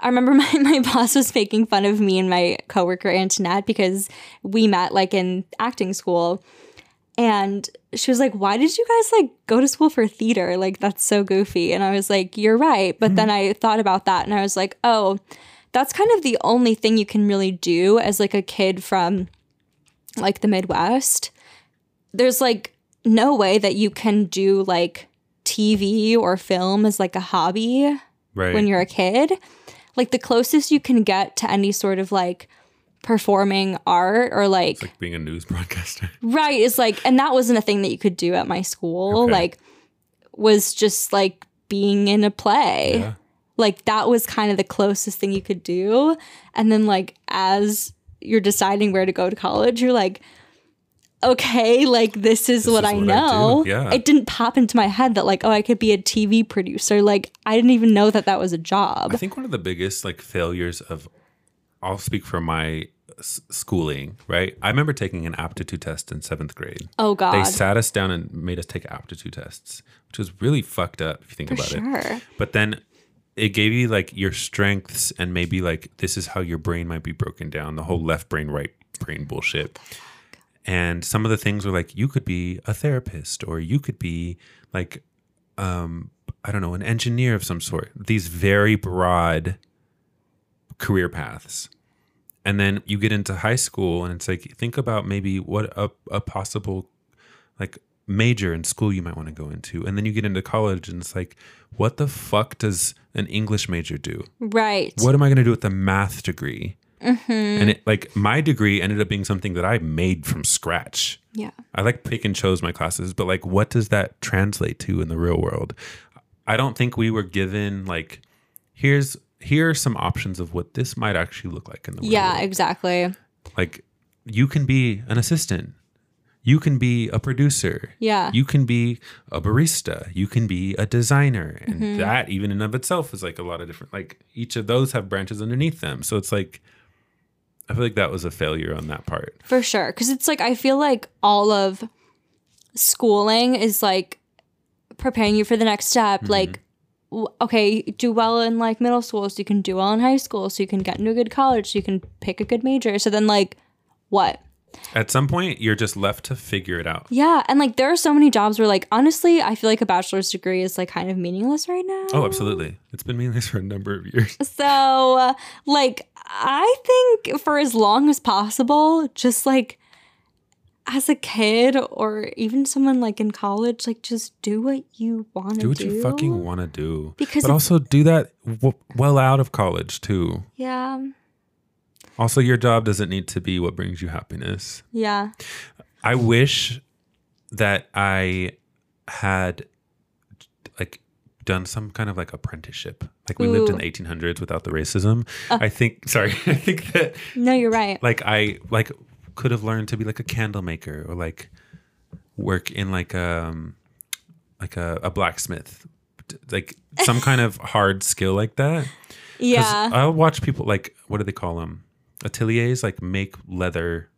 I remember my, my boss was making fun of me and my coworker Antoinette because we met like in acting school and she was like, Why did you guys like go to school for theater? Like, that's so goofy. And I was like, You're right. But mm-hmm. then I thought about that and I was like, Oh, that's kind of the only thing you can really do as like a kid from like the Midwest. There's like no way that you can do like TV or film as like a hobby Right. when you're a kid. Like the closest you can get to any sort of like performing art or like like being a news broadcaster. Right. It's like, and that wasn't a thing that you could do at my school. Okay. Like, was just like being in a play. Yeah. Like, that was kind of the closest thing you could do. And then, like, as you're deciding where to go to college, you're like, okay, like, this is what is I what I know. Yeah. It didn't pop into my head that, like, oh, I could be a TV producer. Like, I didn't even know that that was a job. I think one of the biggest like failures of I'll speak for my s- schooling, right? I remember taking an aptitude test in 7th grade. Oh, God. They sat us down and made us take aptitude tests, which was really fucked up if you think For about it. But then it gave you like your strengths and maybe like this is how your brain might be broken down, the whole left brain, right brain bullshit. And some of the things were like you could be a therapist or you could be like um I don't know, an engineer of some sort. These very broad career paths. And then you get into high school and it's like think about maybe what a, a possible like major in school you might want to go into. And then you get into college and it's like, what the fuck does an English major do? Right. What am I going to do with a math degree? And it like my degree ended up being something that I made from scratch. Yeah. I like pick and chose my classes, but like what does that translate to in the real world? I don't think we were given like here's here are some options of what this might actually look like in the real Yeah, world. exactly. Like you can be an assistant. You can be a producer. Yeah. You can be a barista. You can be a designer. And Mm-hmm. that even in of itself is like a lot of different like each of those have branches underneath them. So it's like I feel like that was a failure on that part. For sure. Cause it's like, I feel like all of schooling is like preparing you for the next step. Mm-hmm. Like, okay, do well in like middle school so you can do well in high school so you can get into a good college so you can pick a good major. So then, like, what? At some point you're just left to figure it out. Yeah. And like, there are so many jobs where, like, honestly, I feel like a bachelor's degree is like kind of meaningless right now. Oh, absolutely. It's been meaningless for a number of years. So, uh, like, I think for as long as possible, just like as a kid or even someone like in college, like just do what you want to Do do. what you fucking want to do. Because but also do that w- well out of college too. Yeah. Also, your job doesn't need to be what brings you happiness. Yeah. I wish that I had like done some kind of like apprenticeship. Like we lived in the 1800s without the racism. I think sorry, I think that No, you're right. like I like could have learned to be like a candle maker or like work in like um like a, a blacksmith. Like some kind of hard skill like that Yeah. I'll watch people like what do they call them? Ateliers like make leather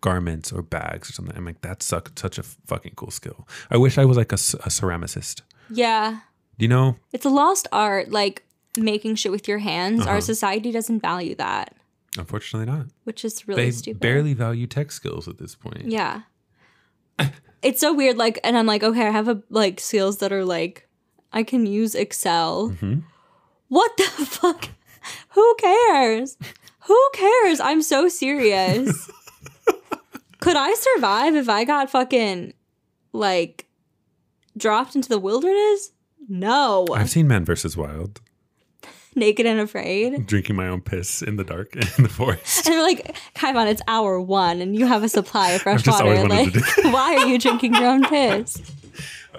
garments or bags or something. I'm like that's such a fucking cool skill. I wish I was like a, a ceramicist. yeah. You know? It's a lost art, like making shit with your hands. Uh-huh. Our society doesn't value that, Unfortunately not. which is really They stupid. barely value tech skills at this point. Yeah. it's so weird. Like, and I'm like, okay, I have a like skills that are like, I can use Excel. Mhm. What the fuck? Who cares? Who cares? I'm so serious. Could I survive if I got fucking like dropped into the wilderness? No. I've seen Men versus Wild, Naked and afraid. drinking my own piss in the dark in the forest. And they're like, Kaivan, it's hour one and you have a supply of fresh water. Like, why are you drinking your own piss?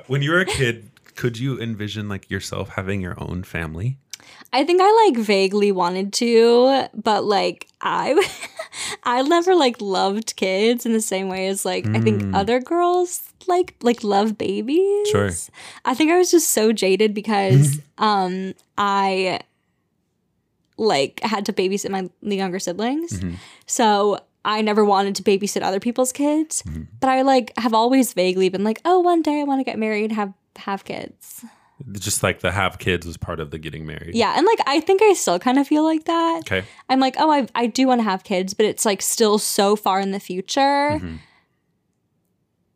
When you were a kid, could you envision like yourself having your own family? I think I like vaguely wanted to, but like I I never like loved kids in the same way as like I think hmm. other girls like like love babies. Sure. I think I was just so jaded because um I like had to babysit my younger siblings. Mm-hmm. So I never wanted to babysit other people's kids, mm-hmm. but I like have always vaguely been like, "Oh, one day I want to get married, have have kids." Just like the have kids was part of the getting married. Yeah, and like I think I still kind of feel like that. Okay. I'm like, oh, I I do want to have kids, but it's like still so far in the future. Mm-hmm.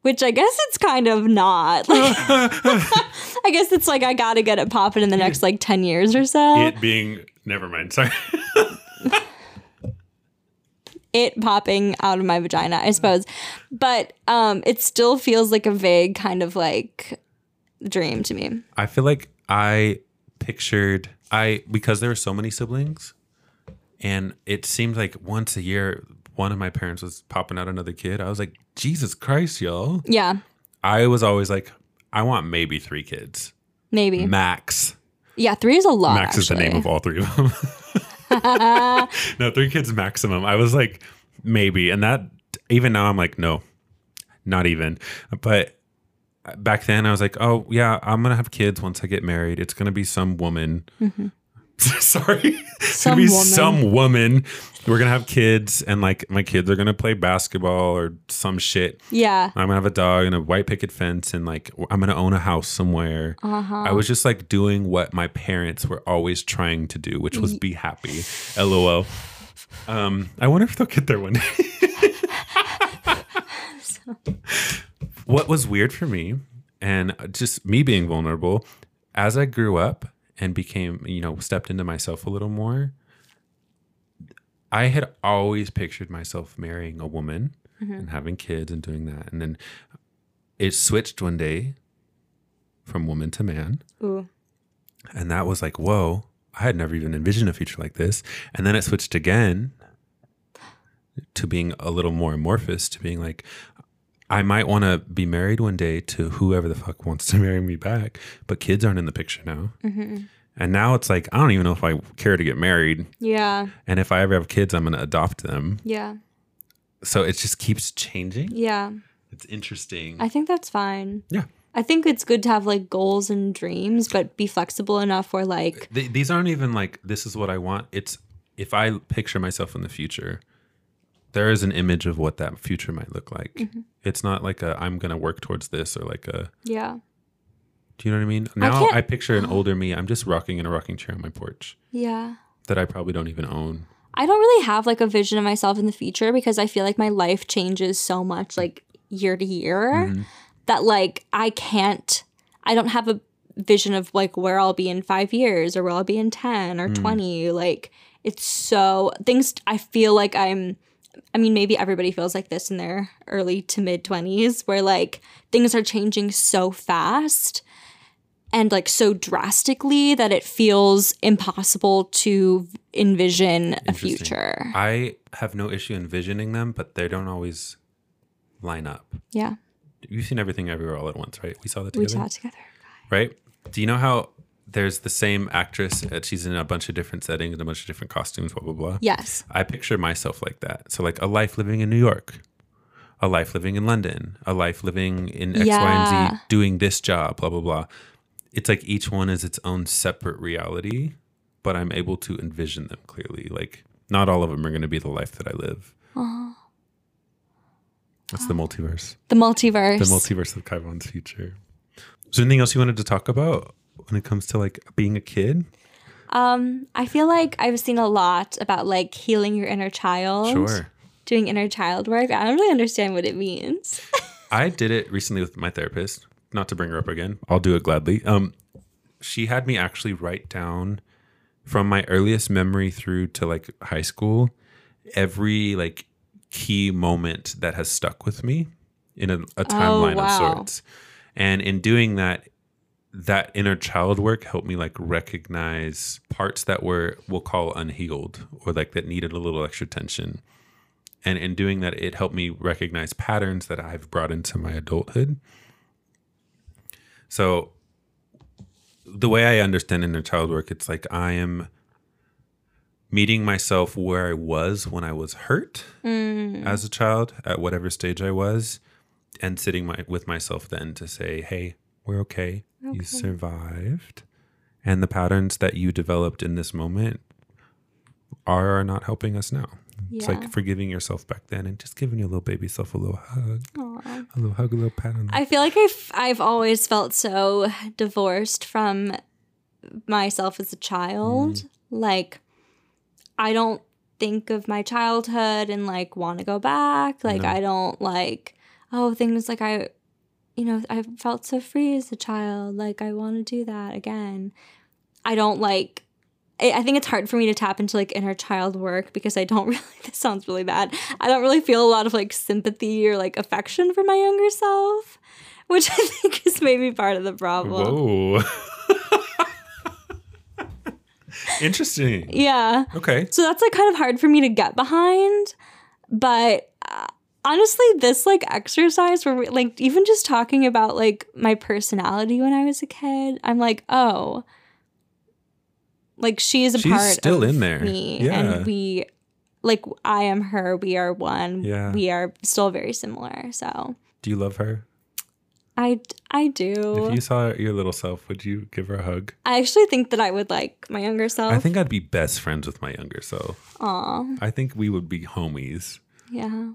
Which I guess it's kind of not. Like, I guess it's like I gotta get it popping in the next like ten years or so. It, It being never mind. Sorry. It popping out of my vagina, I suppose. But um, it still feels like a vague kind of like dream to me. I feel like I pictured I because there were so many siblings, and it seemed like once a year one of my parents was popping out another kid. I was like, Jesus Christ, y'all! Yeah, I was always like, I want maybe three kids, maybe. max. Yeah, three is a lot. Max is the name of all three of them. no, three kids maximum. I was like, maybe. And that, even now, I'm like, no, not even. But back then, I was like, oh, yeah, I'm to have kids once I get married. It's to be some woman. Sorry. it's to be woman. some woman. We're to have kids, and like my kids are to play basketball or some shit. Yeah. I'm gonna have a dog and a white picket fence, and like I'm gonna own a house somewhere. I was just like doing what my parents were always trying to do, which was be happy. LOL. Um, I wonder if they'll get there one day. What was weird for me, and just me being vulnerable, as I grew up and became, you know, stepped into myself a little more. I had always pictured myself marrying a woman mm-hmm. and having kids and doing that. And then it switched one day from woman to man. Ooh. And that was like, whoa, I had never even envisioned a future like this. And then it switched again to being a little more amorphous, to being like, I might want to be married one day to whoever the fuck wants to marry me back, but kids aren't in the picture now. Mm-hmm. And now it's like, I don't even know if I care to get married. Yeah. And if I ever have kids, I'm going to adopt them. Yeah. So it just keeps changing. Yeah. It's interesting. I think that's fine. yeah. I think it's good to have like goals and dreams, but be flexible enough where like Th- these aren't even like, this is what I want. It's if I picture myself in the future, there is an image of what that future might look like. Mm-hmm. It's not like a, I'm going to work towards this or like a, yeah. do you know what I mean? Now I, can't- picture an older me. I'm just rocking in a rocking chair on my porch Yeah. that I probably don't even own. I don't really have like a vision of myself in the future because I feel like my life changes so much like year to year mm-hmm. that like I can't I don't have a vision of like where I'll be in 5 years or where I'll be in 10 or mm. 20 like it's so things I feel like I'm I mean maybe everybody feels like this in their early to mid 20s where like things are changing so fast and like so drastically that it feels impossible to envision a future. I have no issue envisioning them, but they don't always line up. Yeah, You've seen everything everywhere all at once, right? We saw that we saw it together. right? Do you know how there's the same actress? uh, She's in a bunch of different settings and a bunch of different costumes, blah blah blah. Yes. I picture myself like that. So like a life living in New York, a life living in London, a life living in X, Y, Yeah. and Z, doing this job, blah blah blah. It's like each one is its own separate reality, but I'm able to envision them clearly. Like not all of them are going to be the life that I live. That's the multiverse. The multiverse. The multiverse of Kaivon's future. Is there anything else you wanted to talk about when it comes to like being a kid? um, I feel like I've seen a lot about like healing your inner child. Sure. Doing inner child work. I don't really understand what it means. I did it recently with my therapist. Not to bring her up again. I'll do it gladly. Um, she had me actually write down from my earliest memory through to like high school, every like key moment that has stuck with me in a, a timeline wow. of sorts. And in doing that, that inner child work helped me like recognize parts that were we'll call unhealed or like that needed a little extra tension. And in doing that, it helped me recognize patterns that I've brought into my adulthood. So the way I understand inner child work, it's like I am meeting myself where I was when I was hurt mm. as a child, at whatever stage I was, and sitting my, with myself then to say, "Hey, we're okay. You survived, and the patterns that you developed in this moment are not helping us now." It's like forgiving yourself back then and just giving your little baby self a little hug, Aw. a little hug, a little pat on the I feel like I've I've always felt so divorced from myself as a child. Mm. Like I don't think of my childhood and like want to go back. Like No. I don't like oh things like I you know, I felt so free as a child. Like I want to do that again. I don't like I I think it's hard for me to tap into like inner child work because I don't really this sounds really bad. I don't really feel a lot of like sympathy or like affection for my younger self, which I think is maybe part of the problem. Whoa. Interesting. Yeah. Okay. So that's like kind of hard for me to get behind. But honestly, this like exercise where we, like even just talking about like my personality when I was a kid, I'm like, oh, like she is a She's part still of in there. me, Yeah. and we like I am her. We are one. Yeah. We are still very similar. So Do you love her? I I do. If you saw your little self, would you give her a hug? I actually think that I would like my younger self. I think I'd be best friends with my younger self. Aw, I think we would be homies. yeah.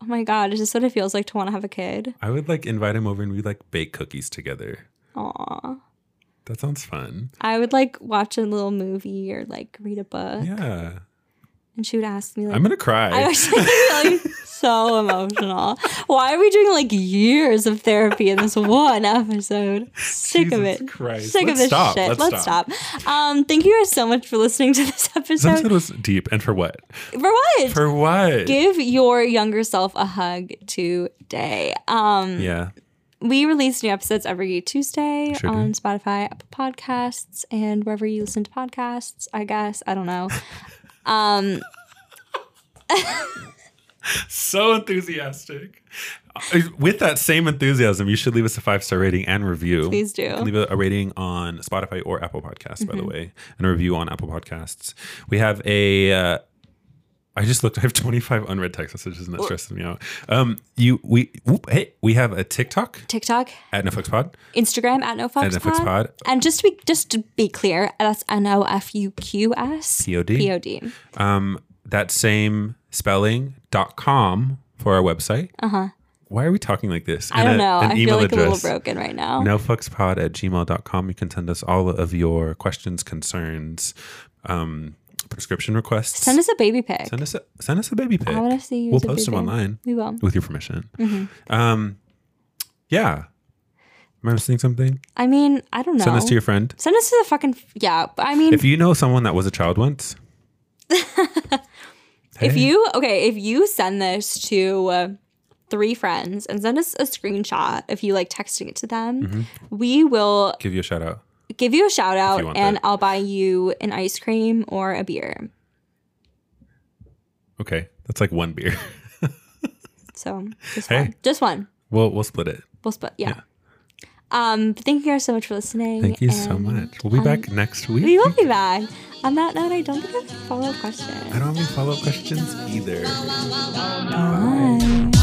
Oh my god, is this what it feels like to want to have a kid? I would like invite him over and we'd like bake cookies together. Aw. That sounds fun. I would like watch a little movie or like read a book, Yeah. and she would ask me like, I'm gonna cry. I actually like so emotional. Why are we doing like years of therapy in this one episode? Sick of it. Christ. Sick of Let's this stop. shit. Let's Let's, stop. Um, thank you guys so much for listening to this this episode. episode was deep. And for what? For what? For what? Give your younger self a hug today. Um, yeah. we release new episodes every Tuesday Sure do. on Spotify, Apple Podcasts, and wherever you listen to podcasts. I guess I don't know. Um, So enthusiastic. Uh, With that same enthusiasm, you should leave us a five star rating and review. Please do. Mm-hmm. You can leave a, a rating on Spotify or Apple Podcasts, by the way, and a review on Apple Podcasts. We have a. Uh, I just looked. I have 25 unread text messages, and that stresses me out. Um, you we whoop, hey, we have a TikTok TikTok, at NoFuqs Pod Instagram at at NoFuqs NoFuqs Pod. Pod And just to be just to be clear, that's N O F U Q S P O D. P O D. Um, that same spelling dot com for our website. Uh huh. Why are we talking like this? Uh-huh. I don't a- know. an I feel email like a address. little broken right now. nofuqspod at gmail.com. You can send us all of your questions, concerns, um, prescription requests. Send us a baby pic. send us a, send us a baby pic. I want to see you. We'll post them online We will. with your permission. Mm-hmm. Um, yeah. Am I missing something? I mean, I don't know. Send us to your friend. Send us to the fucking yeah. I mean, If you know someone that was a child once, if you okay, if you send this to uh, three friends and send us a screenshot, if you like texting it to them, Mm-hmm. we will give you a shout out. give you a shout out and that. I'll buy you an ice cream or a beer. Okay, that's like one beer. So just Hey. one, just one. we'll we'll split it. We'll split. Yeah. Um. Thank you guys so much for listening. Thank you so much. We'll be on- back next week. We will be back. On that note, I don't think I have a follow up question. I don't have any follow up questions either. Bye.